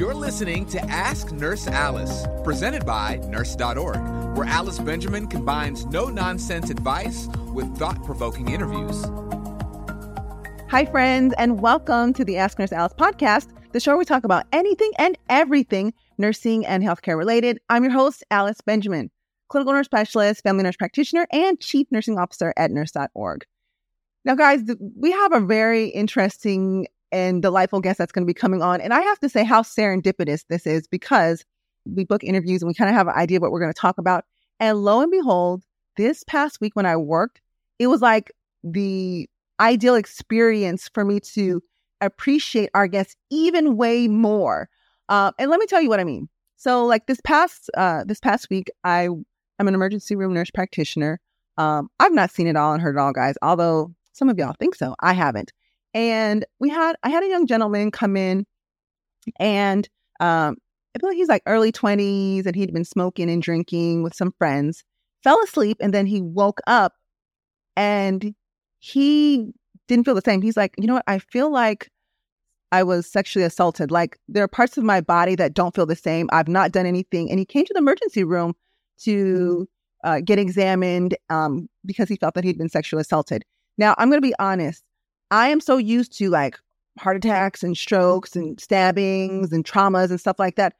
You're listening to Ask Nurse Alice, presented by Nurse.org, where Alice Benjamin combines no nonsense advice with thought provoking interviews. Hi, friends, and welcome to the Ask Nurse Alice podcast, the show where we talk about anything and everything nursing and healthcare related. I'm your host, Alice Benjamin, clinical nurse specialist, family nurse practitioner, and chief nursing officer at Nurse.org. Now, guys, we have a very interesting and delightful guest that's going to be coming on. And I have to say how serendipitous this is because we book interviews and we kind of have an idea of what we're going to talk about. And lo and behold, this past week when I worked, it was like the ideal experience for me to appreciate our guests even way more. Uh, and let me tell you what I mean. So, like this past uh, this past week, I I'm an emergency room nurse practitioner. Um, I've not seen it all and heard it all, guys. Although some of y'all think so, I haven't. And we had I had a young gentleman come in and um I feel like he's like early 20s and he'd been smoking and drinking with some friends, fell asleep, and then he woke up and he didn't feel the same. He's like, you know what? I feel like I was sexually assaulted. Like there are parts of my body that don't feel the same. I've not done anything. And he came to the emergency room to uh, get examined um, because he felt that he'd been sexually assaulted. Now, I'm going to be honest. I am so used to like heart attacks and strokes and stabbings and traumas and stuff like that.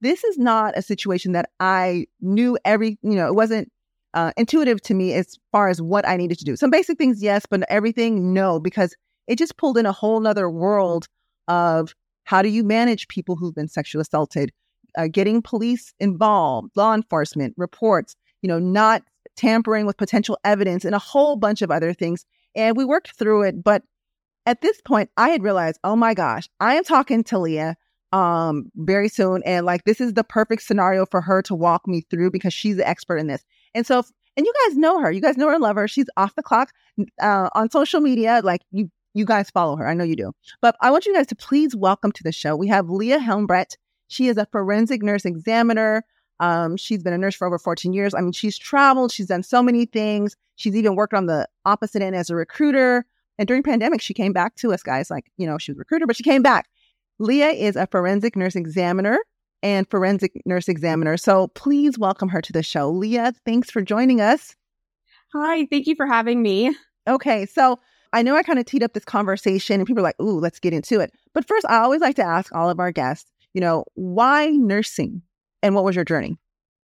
This is not a situation that I knew every, you know, it wasn't uh, intuitive to me as far as what I needed to do. Some basic things, yes, but everything, no, because it just pulled in a whole nother world of how do you manage people who've been sexually assaulted, uh, getting police involved, law enforcement, reports, you know, not tampering with potential evidence, and a whole bunch of other things and we worked through it. But at this point, I had realized, oh my gosh, I am talking to Leah um very soon and like this is the perfect scenario for her to walk me through because she's the expert in this and so and you guys know her you guys know her and love her she's off the clock uh, on social media like you you guys follow her i know you do but i want you guys to please welcome to the show we have leah helmbrecht she is a forensic nurse examiner um, she's been a nurse for over 14 years. I mean, she's traveled, she's done so many things. She's even worked on the opposite end as a recruiter. And during pandemic, she came back to us, guys. Like, you know, she was a recruiter, but she came back. Leah is a forensic nurse examiner and forensic nurse examiner. So please welcome her to the show. Leah, thanks for joining us. Hi, thank you for having me. Okay, so I know I kind of teed up this conversation and people are like, ooh, let's get into it. But first, I always like to ask all of our guests, you know, why nursing? And what was your journey?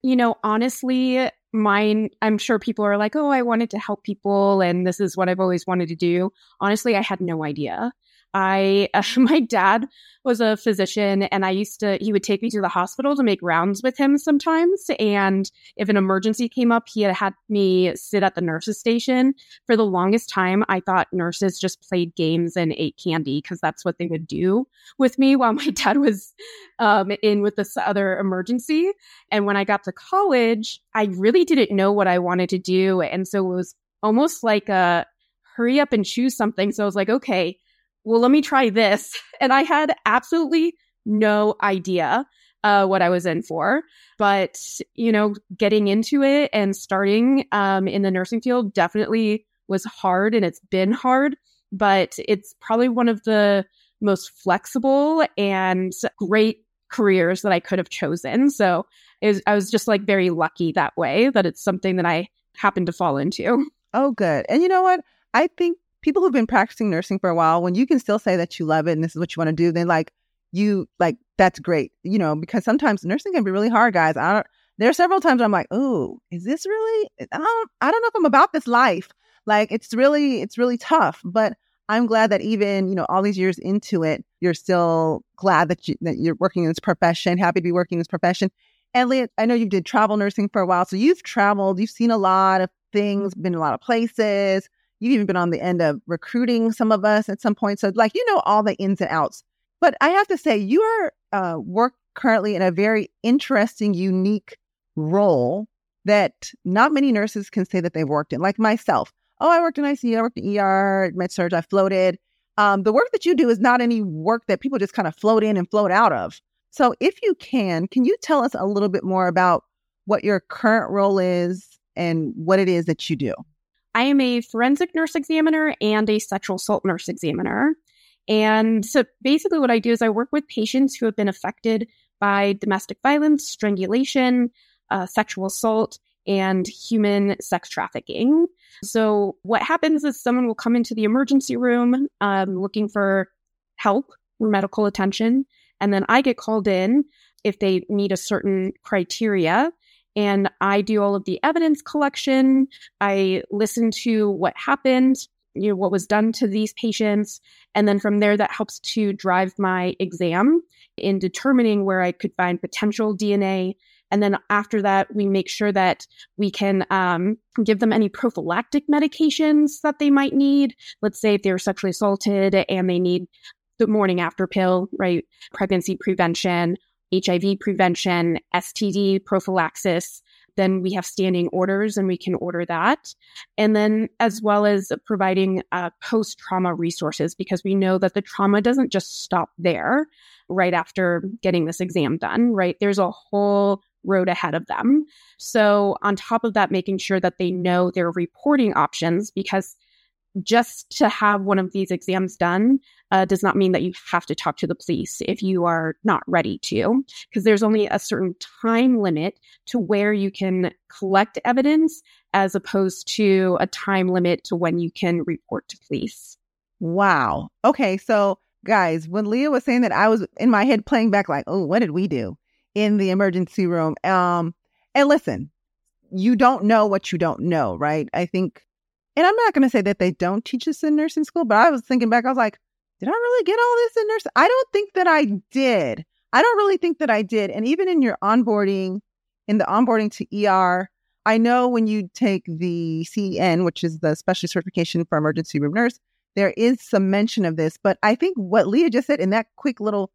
You know, honestly, mine, I'm sure people are like, oh, I wanted to help people and this is what I've always wanted to do. Honestly, I had no idea. I, uh, my dad was a physician and I used to, he would take me to the hospital to make rounds with him sometimes. And if an emergency came up, he had had me sit at the nurse's station. For the longest time, I thought nurses just played games and ate candy because that's what they would do with me while my dad was um, in with this other emergency. And when I got to college, I really didn't know what I wanted to do. And so it was almost like a hurry up and choose something. So I was like, okay, well, let me try this. And I had absolutely no idea uh, what I was in for. But, you know, getting into it and starting um, in the nursing field definitely was hard and it's been hard, but it's probably one of the most flexible and great careers that I could have chosen. So was, I was just like very lucky that way that it's something that I happened to fall into. Oh, good. And you know what? I think people who've been practicing nursing for a while, when you can still say that you love it and this is what you want to do, then like you like that's great, you know, because sometimes nursing can be really hard, guys. I don't. There are several times I'm like, oh, is this really? I don't. I don't know if I'm about this life. Like it's really, it's really tough. But I'm glad that even you know all these years into it, you're still glad that you that you're working in this profession. Happy to be working in this profession. Leah, I know you did travel nursing for a while, so you've traveled, you've seen a lot of things, been a lot of places. You've even been on the end of recruiting some of us at some point. So, like, you know, all the ins and outs. But I have to say, you are uh, work currently in a very interesting, unique role that not many nurses can say that they've worked in, like myself. Oh, I worked in ICU, I worked in ER, med surg, I floated. Um, the work that you do is not any work that people just kind of float in and float out of. So, if you can, can you tell us a little bit more about what your current role is and what it is that you do? I am a forensic nurse examiner and a sexual assault nurse examiner. And so basically, what I do is I work with patients who have been affected by domestic violence, strangulation, uh, sexual assault, and human sex trafficking. So, what happens is someone will come into the emergency room um, looking for help or medical attention. And then I get called in if they meet a certain criteria and I do all of the evidence collection. I listen to what happened, you know, what was done to these patients. And then from there, that helps to drive my exam in determining where I could find potential DNA. And then after that, we make sure that we can um, give them any prophylactic medications that they might need. Let's say if they were sexually assaulted and they need the morning after pill, right? Pregnancy prevention HIV prevention, STD prophylaxis, then we have standing orders and we can order that. And then, as well as providing uh, post trauma resources, because we know that the trauma doesn't just stop there right after getting this exam done, right? There's a whole road ahead of them. So, on top of that, making sure that they know their reporting options, because just to have one of these exams done uh, does not mean that you have to talk to the police if you are not ready to, because there's only a certain time limit to where you can collect evidence as opposed to a time limit to when you can report to police. Wow. Okay. So, guys, when Leah was saying that, I was in my head playing back, like, oh, what did we do in the emergency room? Um, and listen, you don't know what you don't know, right? I think and I'm not going to say that they don't teach this in nursing school, but I was thinking back, I was like, did I really get all this in nursing? I don't think that I did. I don't really think that I did. And even in your onboarding, in the onboarding to ER, I know when you take the CEN, which is the specialty certification for emergency room nurse, there is some mention of this. But I think what Leah just said in that quick little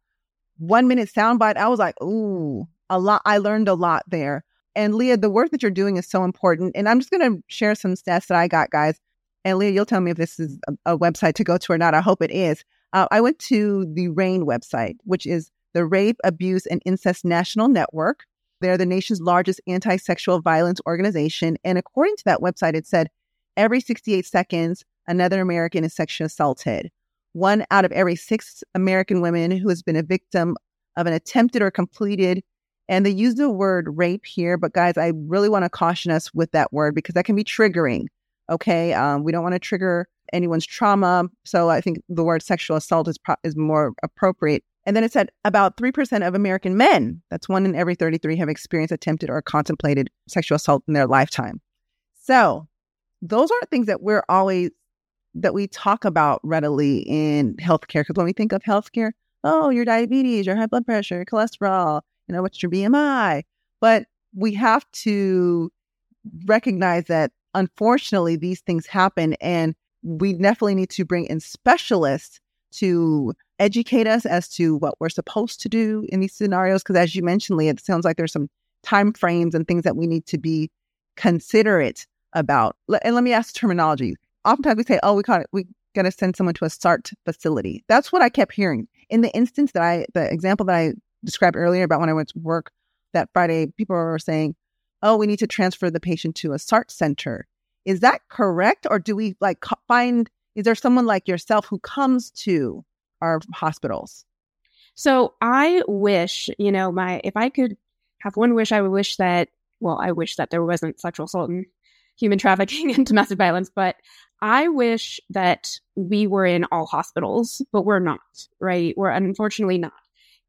one minute soundbite, I was like, ooh, a lot. I learned a lot there. And Leah, the work that you're doing is so important. And I'm just going to share some stats that I got, guys. And Leah, you'll tell me if this is a, a website to go to or not. I hope it is. Uh, I went to the RAINN website, which is the Rape, Abuse, and Incest National Network. They're the nation's largest anti sexual violence organization. And according to that website, it said every 68 seconds, another American is sexually assaulted. One out of every six American women who has been a victim of an attempted or completed and they use the word rape here, but guys, I really want to caution us with that word because that can be triggering. Okay. Um, we don't want to trigger anyone's trauma. So I think the word sexual assault is, pro- is more appropriate. And then it said about 3% of American men, that's one in every 33, have experienced, attempted, or contemplated sexual assault in their lifetime. So those aren't things that we're always, that we talk about readily in healthcare. Because when we think of healthcare, oh, your diabetes, your high blood pressure, cholesterol, you know, what's your BMI? But we have to recognize that unfortunately these things happen and we definitely need to bring in specialists to educate us as to what we're supposed to do in these scenarios because as you mentioned Leah, it sounds like there's some time frames and things that we need to be considerate about. And let me ask terminology. Oftentimes we say oh we got we got to send someone to a SART facility. That's what i kept hearing. In the instance that i the example that i described earlier about when I went to work that Friday, people were saying, oh, we need to transfer the patient to a SART center. Is that correct? Or do we like find, is there someone like yourself who comes to our hospitals? So I wish, you know, my, if I could have one wish, I would wish that, well, I wish that there wasn't sexual assault and human trafficking and domestic violence, but I wish that we were in all hospitals, but we're not, right? We're unfortunately not.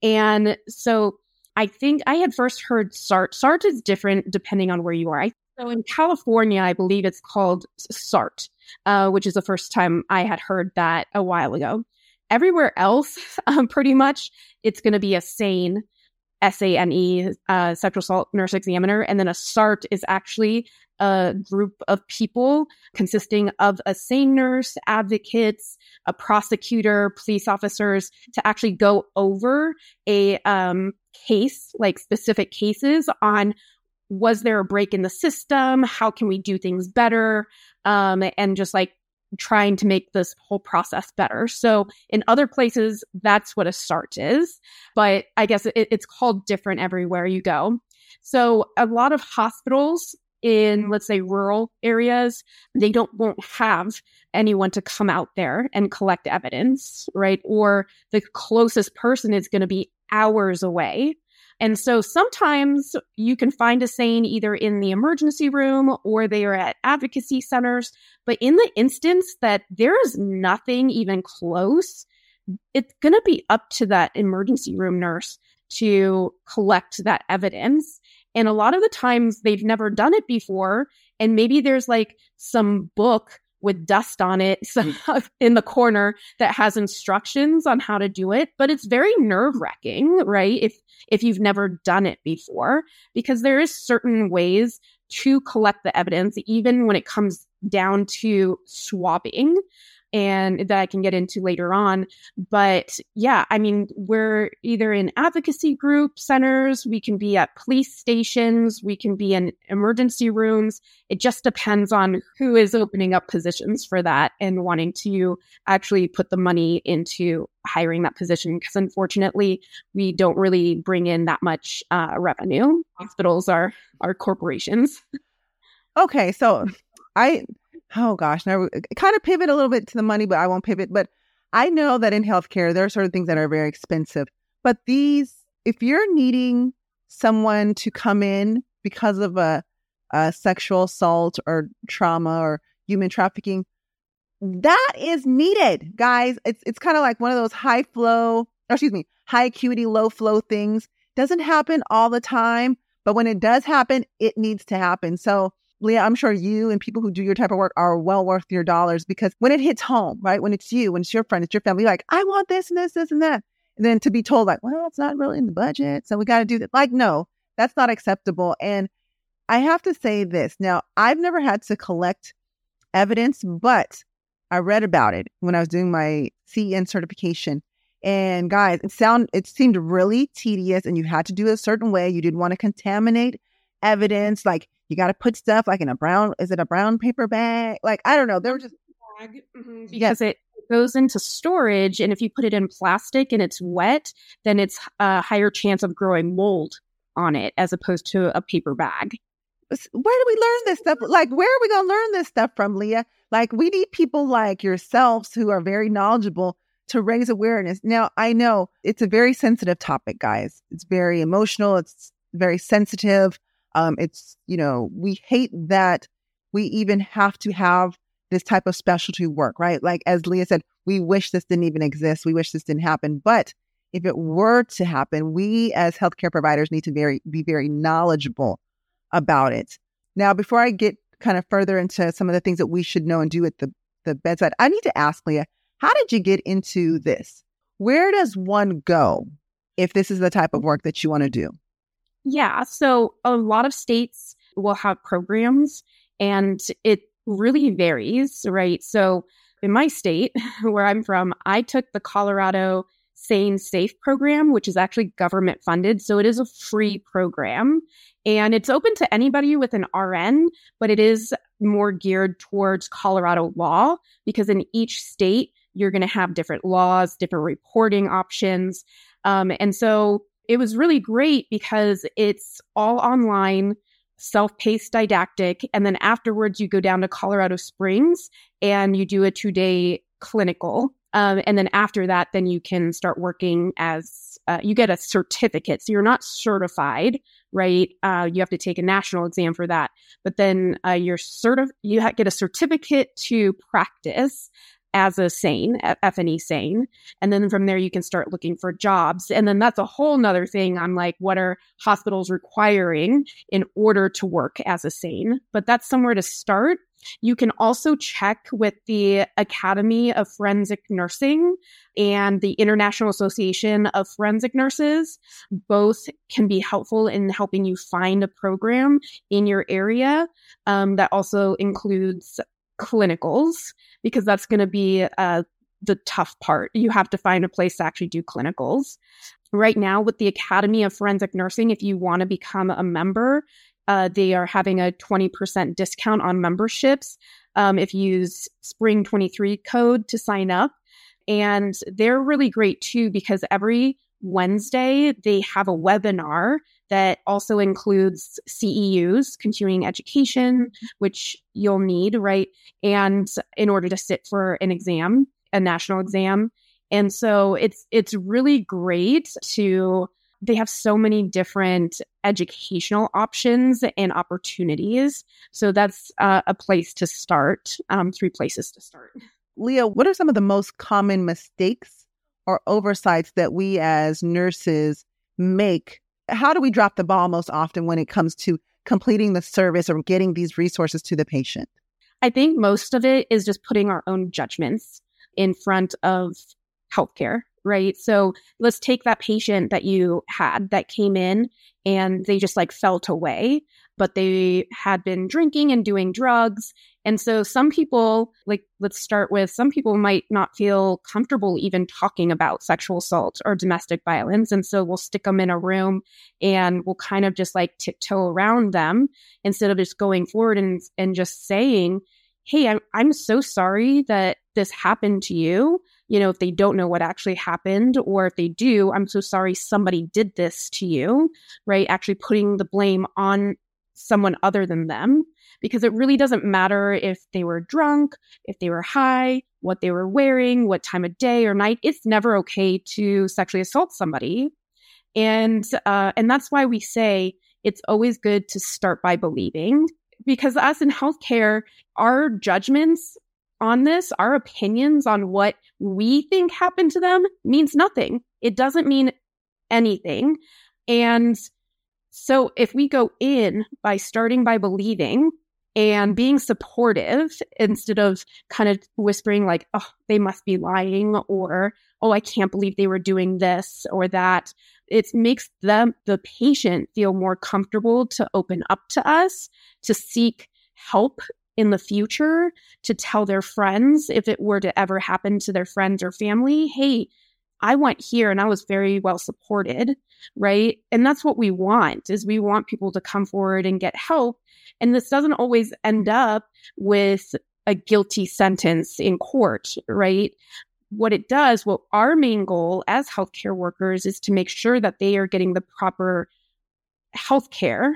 And so I think I had first heard SART. SART is different depending on where you are. I, so in California, I believe it's called SART, uh, which is the first time I had heard that a while ago. Everywhere else, um, pretty much, it's going to be a SANE, S A N E, uh, sexual assault nurse examiner. And then a SART is actually a group of people consisting of a SANE nurse, advocates, a prosecutor, police officers to actually go over a um, case, like specific cases on was there a break in the system? How can we do things better? Um, and just like trying to make this whole process better. So in other places, that's what a SART is, but I guess it, it's called different everywhere you go. So a lot of hospitals in let's say rural areas they don't won't have anyone to come out there and collect evidence right or the closest person is going to be hours away and so sometimes you can find a SANE either in the emergency room or they are at advocacy centers. But in the instance that there is nothing even close, it's going to be up to that emergency room nurse to collect that evidence. And a lot of the times they've never done it before. And maybe there's like some book with dust on it hmm. in the corner that has instructions on how to do it. But it's very nerve wracking right? If if you've never done it before. Because there is certain ways to collect the evidence even when it comes down to swabbing and that I can get into later on. But yeah, I mean, we're either in advocacy group centers, we can be at police stations, we can be in emergency rooms. It just depends on who is opening up positions for that and wanting to actually put the money into hiring that position. Because unfortunately, we don't really bring in that much uh, revenue. Hospitals are are corporations. Okay, so I oh gosh, now uh, kind of pivot a little bit to the money, but I won't pivot. But I know that in healthcare, there are certain things that are very expensive. But these, if you're needing someone to come in because of a, a sexual assault or trauma or human trafficking, that is needed, guys. It's it's kind of like one of those high flow, excuse me, high acuity, low flow things. Doesn't happen all the time, but when it does happen, it needs to happen. So Leah, I'm sure you and people who do your type of work are well worth your dollars because when it hits home, right? When it's you, when it's your friend, it's your family, like, I want this and this, this and that. And then to be told, like, well, it's not really in the budget. So we got to do that. Like, no, that's not acceptable. And I have to say this now, I've never had to collect evidence, but I read about it when I was doing my CEN certification. And guys, it sound it seemed really tedious and you had to do it a certain way. You didn't want to contaminate evidence. Like you got to put stuff like in a brown, is it a brown paper bag? Like, I don't know. They were just. Bag, mm-hmm, because yes. it goes into storage. And if you put it in plastic and it's wet, then it's a higher chance of growing mold on it as opposed to a paper bag. Where do we learn this stuff? Like, where are we going to learn this stuff from, Leah? Like, we need people like yourselves who are very knowledgeable to raise awareness. Now, I know it's a very sensitive topic, guys. It's very emotional, it's very sensitive. Um, it's, you know, we hate that we even have to have this type of specialty work, right? Like as Leah said, we wish this didn't even exist. We wish this didn't happen. But if it were to happen, we as healthcare providers need to very be very knowledgeable about it. Now, before I get kind of further into some of the things that we should know and do at the, the bedside, I need to ask Leah, how did you get into this? Where does one go if this is the type of work that you want to do? Yeah. So a lot of states will have programs and it really varies, right? So in my state, where I'm from, I took the Colorado Sane Safe program, which is actually government funded. So it is a free program and it's open to anybody with an RN, but it is more geared towards Colorado law because in each state, you're going to have different laws, different reporting options. Um, and so it was really great because it's all online, self paced didactic. And then afterwards, you go down to Colorado Springs and you do a two day clinical. Um, and then after that, then you can start working as uh, you get a certificate. So you're not certified, right? Uh, you have to take a national exam for that. But then uh, you're certi- you ha- get a certificate to practice as a sane, FNE sane. And then from there, you can start looking for jobs. And then that's a whole nother thing on like, what are hospitals requiring in order to work as a sane? But that's somewhere to start. You can also check with the Academy of Forensic Nursing and the International Association of Forensic Nurses. Both can be helpful in helping you find a program in your area um, that also includes clinicals because that's going to be uh, the tough part. You have to find a place to actually do clinicals. Right now, with the Academy of Forensic Nursing, if you want to become a member, uh, they are having a 20% discount on memberships um, if you use Spring 23 code to sign up. And they're really great too because every Wednesday they have a webinar that also includes CEUs, continuing education, which you'll need, right? And in order to sit for an exam, a national exam. And so it's it's really great to they have so many different educational options and opportunities. So that's uh, a place to start, um, three places to start. Leah, what are some of the most common mistakes or oversights that we as nurses make? How do we drop the ball most often when it comes to completing the service or getting these resources to the patient? I think most of it is just putting our own judgments in front of healthcare right? So let's take that patient that you had that came in and they just like felt away, but they had been drinking and doing drugs. And so some people, like, let's start with some people might not feel comfortable even talking about sexual assault or domestic violence. And so we'll stick them in a room and we'll kind of just like tiptoe around them instead of just going forward and, and just saying, Hey, I'm, I'm so sorry that this happened to you you know, if they don't know what actually happened, or if they do, I'm so sorry somebody did this to you, right? Actually putting the blame on someone other than them, because it really doesn't matter if they were drunk, if they were high, what they were wearing, what time of day or night. It's never okay to sexually assault somebody. And, uh, and that's why we say it's always good to start by believing because us in healthcare, our judgments on this, our opinions on what we think happened to them means nothing. It doesn't mean anything. And so if we go in by starting by believing and being supportive instead of kind of whispering like, oh, they must be lying or, oh, I can't believe they were doing this or that, it makes them, the patient, feel more comfortable to open up to us, to seek help in the future to tell their friends if it were to ever happen to their friends or family, hey, I went here and I was very well supported, right? And that's what we want is we want people to come forward and get help. And this doesn't always end up with a guilty sentence in court, right? What it does, what our main goal as healthcare workers is to make sure that they are getting the proper healthcare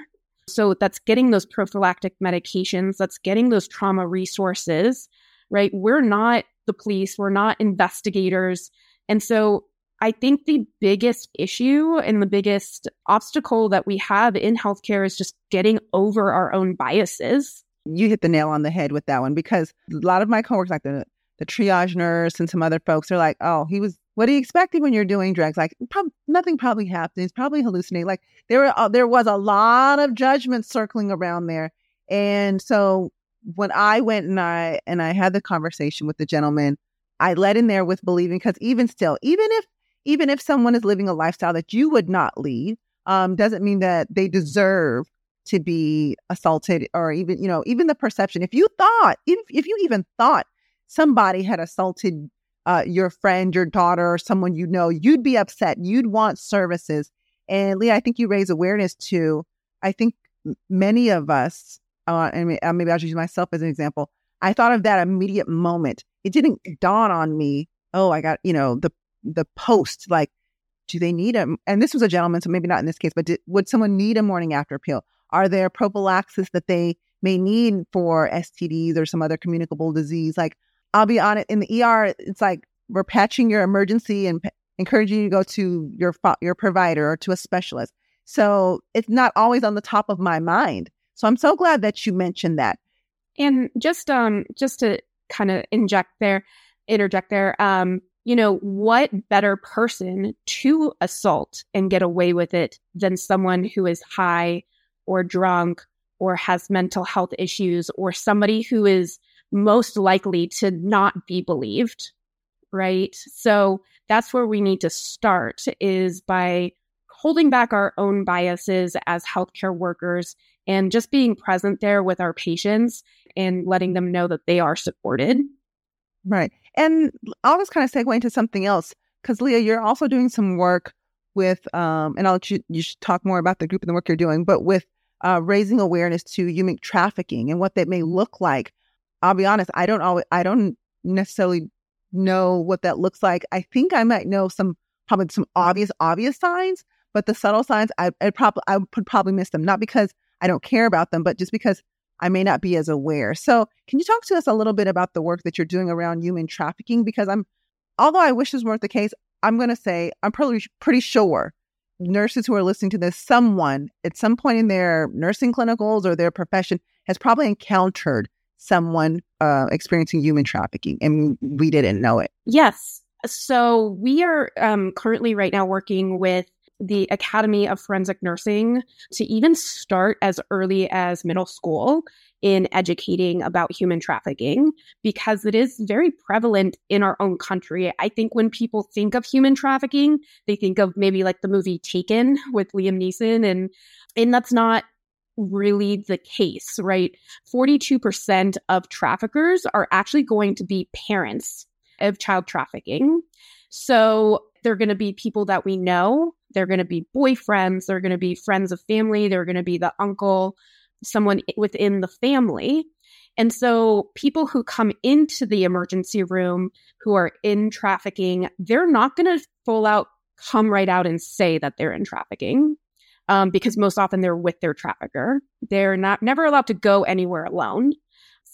so that's getting those prophylactic medications, that's getting those trauma resources, right? We're not the police, we're not investigators. And so I think the biggest issue and the biggest obstacle that we have in healthcare is just getting over our own biases. You hit the nail on the head with that one because a lot of my coworkers, like the the triage nurse and some other folks, are like, "Oh, he was what do you expect when you're doing drugs? Like, prob- nothing probably happened. He's probably hallucinating. Like, there were uh, there was a lot of judgment circling around there, and so when I went and I and I had the conversation with the gentleman, I let in there with believing because even still, even if even if someone is living a lifestyle that you would not lead, um, doesn't mean that they deserve to be assaulted or even you know even the perception. If you thought, if if you even thought somebody had assaulted uh, your friend, your daughter, or someone you know, you'd be upset. You'd want services. And Leah, I think you raise awareness to, I think many of us, uh, and uh, maybe I'll use myself as an example. I thought of that immediate moment. It didn't dawn on me. Oh, I got, you know, the, the post, like, do they need a, and this was a gentleman, so maybe not in this case, but did, would someone need a morning after pill? Are there prophylaxis that they may need for STDs or some other communicable disease? Like, I'll be honest, in the ER, it's like we're patching your emergency and p- encouraging you to go to your your provider or to a specialist. So it's not always on the top of my mind. So I'm so glad that you mentioned that. And just um just to kind of inject there, interject there. Um, you know, what better person to assault and get away with it than someone who is high or drunk or has mental health issues or somebody who is most likely to not be believed, right? So that's where we need to start is by holding back our own biases as healthcare workers and just being present there with our patients and letting them know that they are supported. Right. And I'll just kind of segue into something else because Leah, you're also doing some work with, um, and I'll let you, you should talk more about the group and the work you're doing, but with uh, raising awareness to human trafficking and what that may look like. I'll be honest, I don't always, I don't necessarily know what that looks like. I think I might know some probably some obvious obvious signs, but the subtle signs I I probably I would probably miss them not because I don't care about them, but just because I may not be as aware. So, can you talk to us a little bit about the work that you're doing around human trafficking? Because I'm, although I wish this weren't the case, I'm going to say I'm probably pretty sure nurses who are listening to this, someone at some point in their nursing clinicals or their profession has probably encountered someone uh, experiencing human trafficking, and we didn't know it. Yes. So we are um, currently right now working with the Academy of Forensic Nursing to even start as early as middle school in educating about human trafficking because it is very prevalent in our own country. I think when people think of human trafficking, they think of maybe like the movie Taken with Liam Neeson and and that's not really the case, right? 42% of traffickers are actually going to be parents of child trafficking. So they're going to be people that we know they're going to be boyfriends. They're going to be friends of family. They're going to be the uncle, someone within the family. And so people who come into the emergency room who are in trafficking, they're not going to full out come right out and say that they're in trafficking. Um, because most often they're with their trafficker. They're not never allowed to go anywhere alone.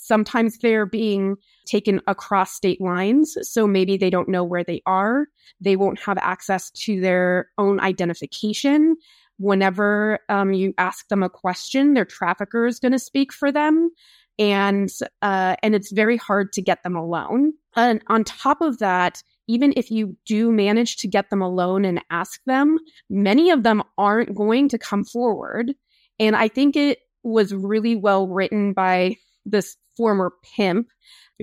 Sometimes they're being taken across state lines. So maybe they don't know where they are. They won't have access to their own identification. Whenever um, you ask them a question, their trafficker is going to speak for them. And uh, and it's very hard to get them alone. And on top of that, even if you do manage to get them alone and ask them, many of them aren't going to come forward. And I think it was really well written by this former pimp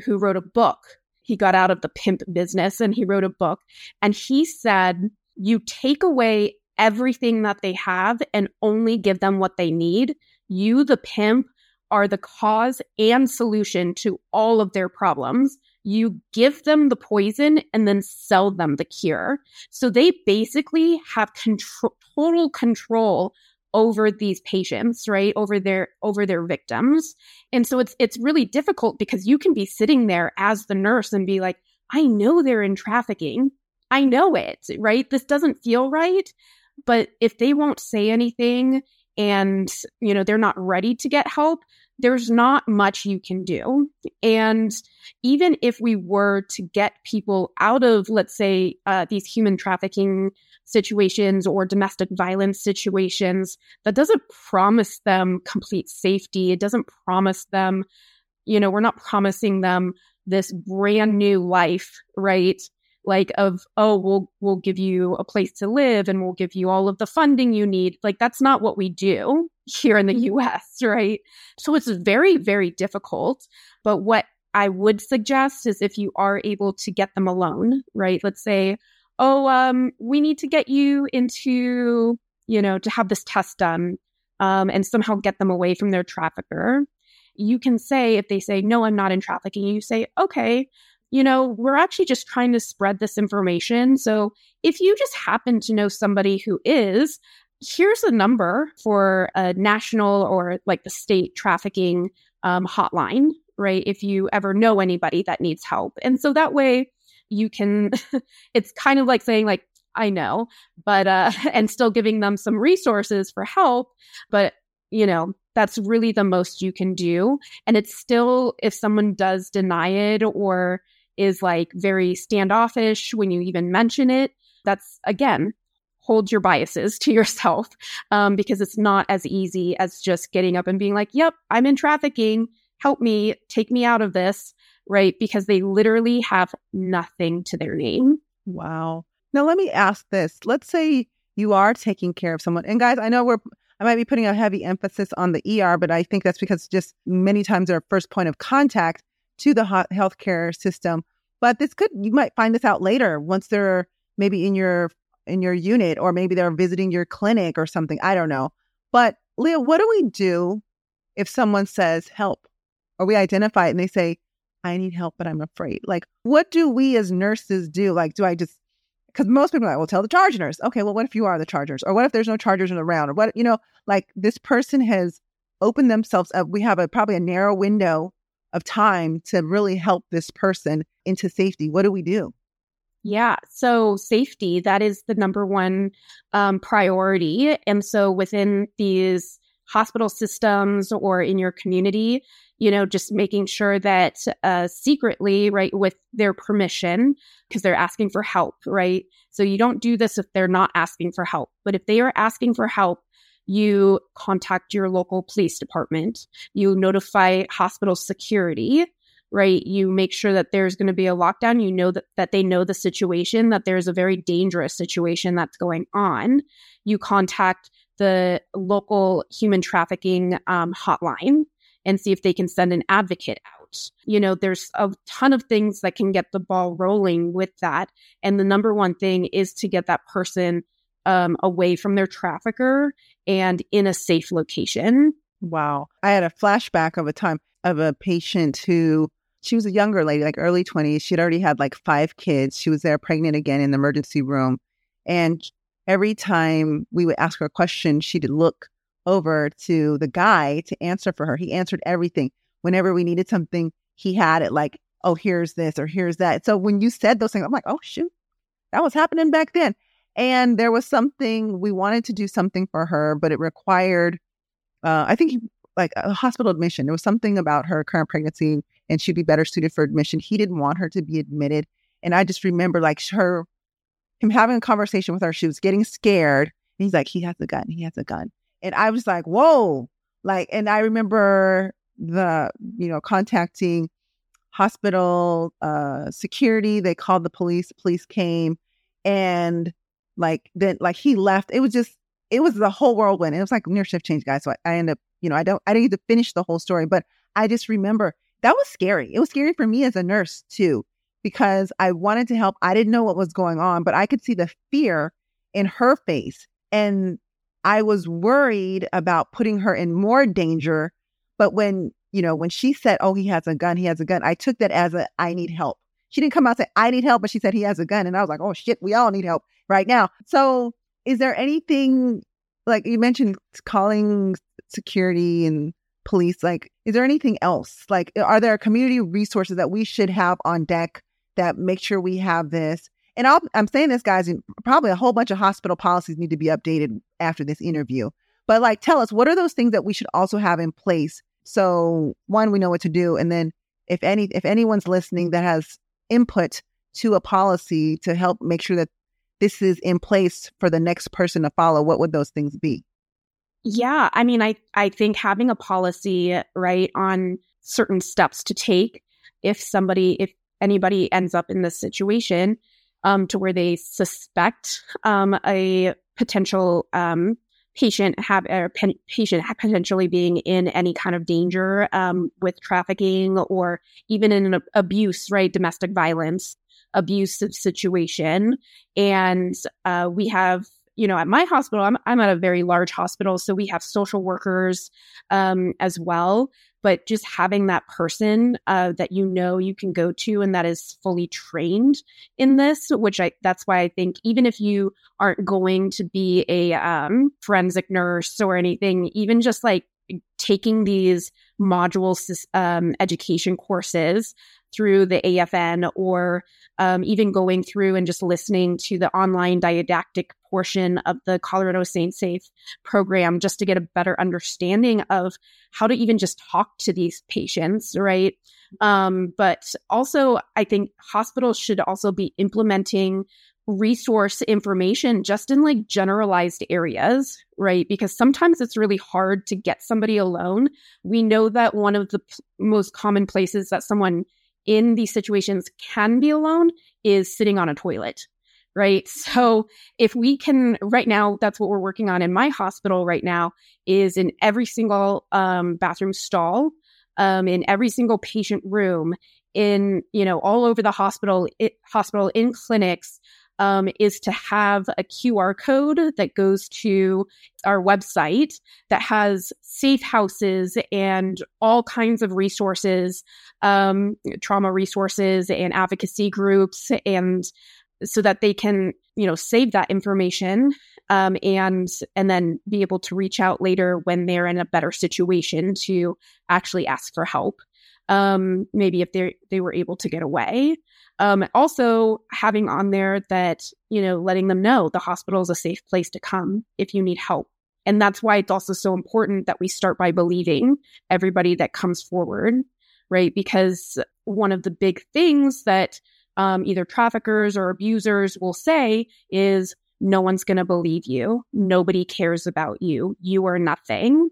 who wrote a book. He got out of the pimp business and he wrote a book. And he said, you take away everything that they have and only give them what they need. You, the pimp, are the cause and solution to all of their problems. You give them the poison and then sell them the cure. So they basically have control, total control over these patients, right? Over their over their victims. And so it's it's really difficult because you can be sitting there as the nurse and be like, I know they're in trafficking. I know it, right? This doesn't feel right. But if they won't say anything and, you know, they're not ready to get help, there's not much you can do. And even if we were to get people out of, let's say, uh, these human trafficking situations or domestic violence situations, that doesn't promise them complete safety. It doesn't promise them, you know, we're not promising them this brand new life, right? Like of, oh, we'll we'll give you a place to live and we'll give you all of the funding you need. Like that's not what we do here in the mm-hmm. US, right? So it's very, very difficult. But what I would suggest is if you are able to get them alone, right? Let's say, oh, um, we need to get you into, you know, to have this test done um, and somehow get them away from their trafficker. You can say, if they say, no, I'm not in trafficking, you say, okay, you know, we're actually just trying to spread this information. So if you just happen to know somebody who is, here's a number for a national or like the state trafficking um, hotline, right? If you ever know anybody that needs help. And so that way, you can it's kind of like saying like i know but uh and still giving them some resources for help but you know that's really the most you can do. And it's still if someone does deny it or is like very standoffish when you even mention it that's again hold your biases to yourself um, because it's not as easy as just getting up and being like yep i'm in trafficking. Help me, take me out of this, right? Because they literally have nothing to their name. Wow. Now, let me ask this. Let's say you are taking care of someone. And guys, I know we're, I might be putting a heavy emphasis on the ER, but I think that's because just many times our first point of contact to the healthcare system. But this could, you might find this out later once they're maybe in your in your unit or maybe they're visiting your clinic or something. I don't know. But Leah, what do we do if someone says help or we identify it and they say, I need help, but I'm afraid? Like, what do we as nurses do? Like, do I just, because most people are like, well, tell the charge nurse. Okay, well, what if you are the chargers? Or what if there's no chargers around? Or what, you know, like this person has opened themselves up. We have a probably a narrow window of time to really help this person into safety. What do we do? Yeah. So safety, that is the number one um, priority. And so within these hospital systems or in your community, you know, just making sure that uh, secretly, right, with their permission, because they're asking for help, right? So you don't do this if they're not asking for help. But if they are asking for help, you contact your local police department, you notify hospital security, right? You make sure that there's going to be a lockdown. You know that, that they know the situation, that there's a very dangerous situation that's going on. You contact the local human trafficking um, hotline and see if they can send an advocate out. You know, there's a ton of things that can get the ball rolling with that. And the number one thing is to get that person um, away from their trafficker and in a safe location. Wow. I had a flashback of a time of a patient who she was a younger lady, like early 20s. She'd already had like five kids. She was there pregnant again in the emergency room. And every time we would ask her a question, she'd look over to the guy to answer for her. He answered everything. Whenever we needed something, he had it like, oh, here's this or here's that. So when you said those things, I'm like, oh, shoot, that was happening back then. And there was something, we wanted to do something for her, but it required, uh, I think, like a hospital admission. There was something about her current pregnancy and she'd be better suited for admission. He didn't want her to be admitted. And I just remember like her, him having a conversation with her. She was getting scared. And he's like, he has a gun. He has a gun. And I was like, whoa. Like, and I remember the, you know, contacting hospital uh, security. They called the police. Police came and like then like he left. It was just it was the whole whirlwind. It was like near shift change, guys. So I, I end up, you know, I don't I didn't get to finish the whole story, but I just remember that was scary. It was scary for me as a nurse too, because I wanted to help. I didn't know what was going on, but I could see the fear in her face. And I was worried about putting her in more danger. But when, you know, when she said, Oh, he has a gun, he has a gun, I took that as a I need help. She didn't come out and say, I need help, but she said he has a gun. And I was like, Oh shit, we all need help right now. So is there anything like you mentioned calling security and police like is there anything else like are there community resources that we should have on deck that make sure we have this and i am saying this guys probably a whole bunch of hospital policies need to be updated after this interview. But like tell us what are those things that we should also have in place so one we know what to do and then if any if anyone's listening that has input to a policy to help make sure that this is in place for the next person to follow what would those things be? Yeah, I mean, I I think having a policy right on certain steps to take if somebody if anybody ends up in this situation um, to where they suspect um, a potential um, patient have a patient potentially being in any kind of danger um, with trafficking or even in an abuse, right, domestic violence abusive situation, and uh, we have you know, at my hospital, I'm, I'm at a very large hospital, so we have social workers um, as well. But just having that person uh, that you know you can go to and that is fully trained in this, which I that's why I think even if you aren't going to be a um, forensic nurse or anything, even just like taking these module um, education courses through the AFN or um, even going through and just listening to the online didactic portion of the Colorado SANE Safe program just to get a better understanding of how to even just talk to these patients, right? Um, but also, I think hospitals should also be implementing resource information just in like generalized areas, right? Because sometimes it's really hard to get somebody alone. We know that one of the p- most common places that someone in these situations can be alone is sitting on a toilet, right? So if we can, right now, that's what we're working on in my hospital right now, is in every single um, bathroom stall, um, in every single patient room, in you know all over the hospital, it, hospital in clinics um, is to have a QR code that goes to our website that has safe houses and all kinds of resources, um, trauma resources and advocacy groups, and so that they can, you know, save that information um, and and then be able to reach out later when they're in a better situation to actually ask for help. Um, maybe if they they were able to get away. Um, also having on there that, you know, letting them know the hospital is a safe place to come if you need help. And that's why it's also so important that we start by believing everybody that comes forward, right? Because one of the big things that um, either traffickers or abusers will say is, no one's going to believe you. Nobody cares about you. You are nothing.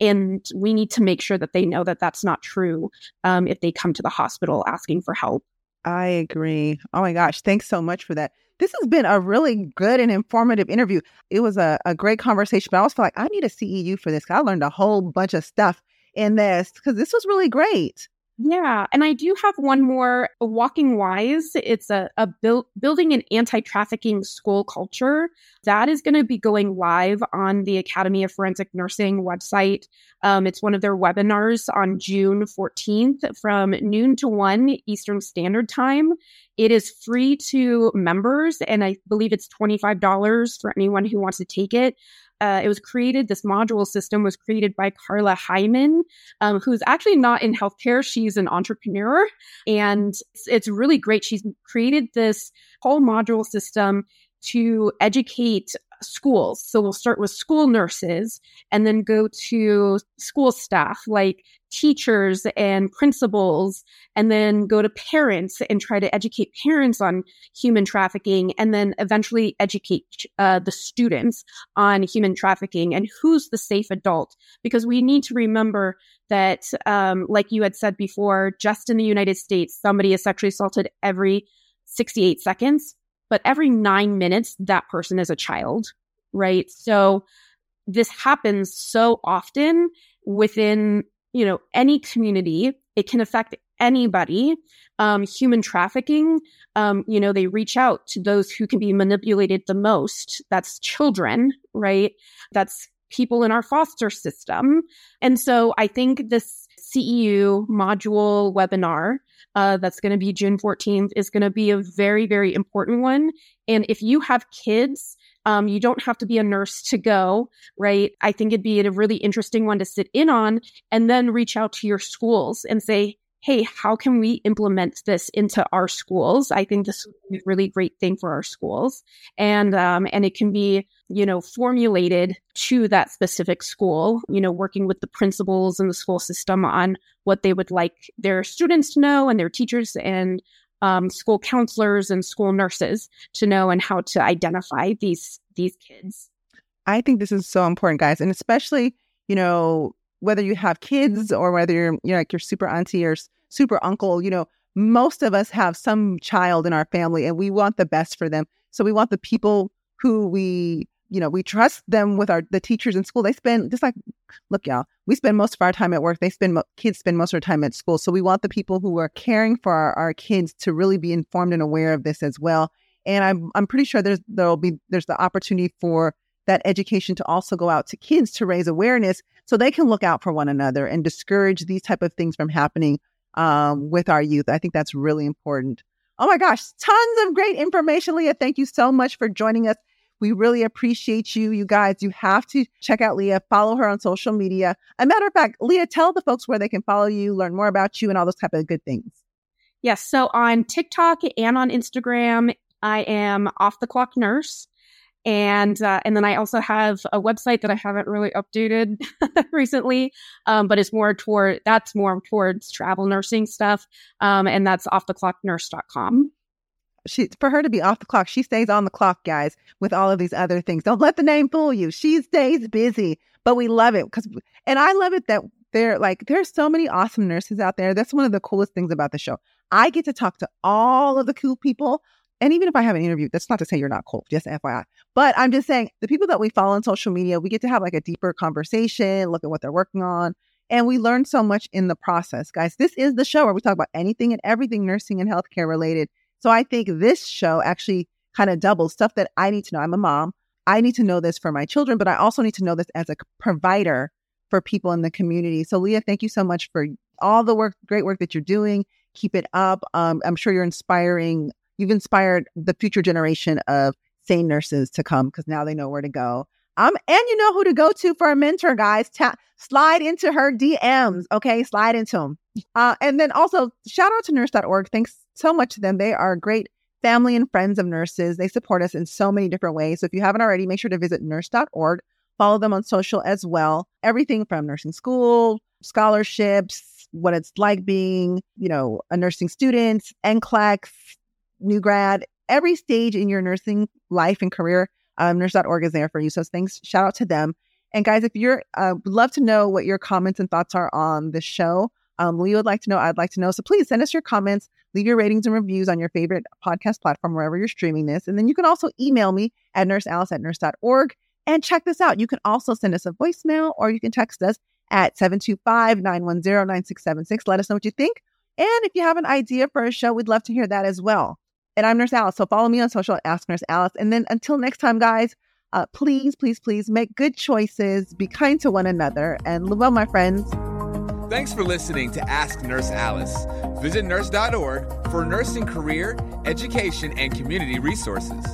And we need to make sure that they know that that's not true um, if they come to the hospital asking for help. I agree. Oh my gosh. Thanks so much for that. This has been a really good and informative interview. It was a, a great conversation, but I also feel like I need a CEU for this. I learned a whole bunch of stuff in this because this was really great. Yeah, and I do have one more Walking Wise. It's a, a build, building an anti-trafficking school culture that is going to be going live on the Academy of Forensic Nursing website. Um, it's one of their webinars on June 14th from noon to one Eastern Standard Time. It is free to members, and I believe it's $25 for anyone who wants to take it uh, it was created, this module system was created by Carla Hyman, um, who's actually not in healthcare. She's an entrepreneur and it's, it's really great. She's created this whole module system to educate schools. So we'll start with school nurses and then go to school staff like teachers and principals, and then go to parents and try to educate parents on human trafficking, and then eventually educate uh, the students on human trafficking and who's the safe adult. Because we need to remember that, um, like you had said before, just in the United States, somebody is sexually assaulted every 68 seconds but every nine minutes, that person is a child, right? So this happens so often within, you know, any community. It can affect anybody. Um, human trafficking, um, you know, they reach out to those who can be manipulated the most. That's children, right? That's people in our foster system. And so I think this CEU module webinar uh, that's going to be June 14th is going to be a very, very important one. And if you have kids, um, you don't have to be a nurse to go, right? I think it'd be a really interesting one to sit in on and then reach out to your schools and say, hey, how can we implement this into our schools? I think this would be a really great thing for our schools. And um, and it can be, you know, formulated to that specific school, you know, working with the principals and the school system on what they would like their students to know and their teachers and um, school counselors and school nurses to know and how to identify these these kids. I think this is so important, guys, and especially you know whether you have kids or whether you're you know like your super auntie or super uncle, you know, most of us have some child in our family and we want the best for them. So we want the people who we, you know, we trust them with our the teachers in school. They spend just like look y'all, we spend most of our time at work. They spend kids spend most of their time at school. So we want the people who are caring for our, our kids to really be informed and aware of this as well. And I'm I'm pretty sure there's there'll be there's the opportunity for that education to also go out to kids to raise awareness so they can look out for one another and discourage these type of things from happening um, with our youth. I think that's really important. Oh my gosh, tons of great information, Leah. Thank you so much for joining us. We really appreciate you. You guys, you have to check out Leah, follow her on social media. A matter of fact, Leah, tell the folks where they can follow you, learn more about you, and all those type of good things. Yes. So on TikTok and on Instagram, I am off the clock nurse and uh, and then I also have a website that I haven't really updated recently, um, but it's more toward that's more towards travel nursing stuff, um, and that's off the clock offtheclocknurse.com. she for her to be off the clock, she stays on the clock, guys, with all of these other things. Don't let the name fool you. She stays busy, but we love it because, and I love it that they're like there's so many awesome nurses out there. That's one of the coolest things about the show. I get to talk to all of the cool people. And even if I have an interview, that's not to say you're not cool, just FYI. But I'm just saying the people that we follow on social media, we get to have like a deeper conversation, look at what they're working on. And we learn so much in the process, guys. This is the show where we talk about anything and everything nursing and healthcare related. So I think this show actually kind of doubles stuff that I need to know. I'm a mom. I need to know this for my children, but I also need to know this as a provider for people in the community. So Leah, thank you so much for all the work, great work that you're doing. Keep it up. Um, I'm sure you're inspiring. You've inspired the future generation of SANE nurses to come because now they know where to go. Um, and you know who to go to for a mentor, guys. Ta- slide into her DMs, okay? Slide into them. Uh, and then also shout out to nurse.org. Thanks so much to them. They are great family and friends of nurses. They support us in so many different ways. So if you haven't already, make sure to visit nurse.org. Follow them on social as well. Everything from nursing school, scholarships, what it's like being, you know, a nursing student, NCLEX, new grad, every stage in your nursing life and career um, nurse.org is there for you. So thanks, shout out to them. And guys, if you're, uh, would love to know what your comments and thoughts are on the show. Um, we would like to know. I'd like to know. So please send us your comments, leave your ratings and reviews on your favorite podcast platform, wherever you're streaming this. And then you can also email me at nursealice at nurse.org. And check this out. You can also send us a voicemail or you can text us at 725 910 9676. Let us know what you think. And if you have an idea for a show, we'd love to hear that as well. And I'm Nurse Alice. So follow me on social at Ask Nurse Alice. And then until next time, guys, uh, please, please, please make good choices, be kind to one another, and live well, my friends. Thanks for listening to Ask Nurse Alice. Visit nurse.org for nursing career, education, and community resources.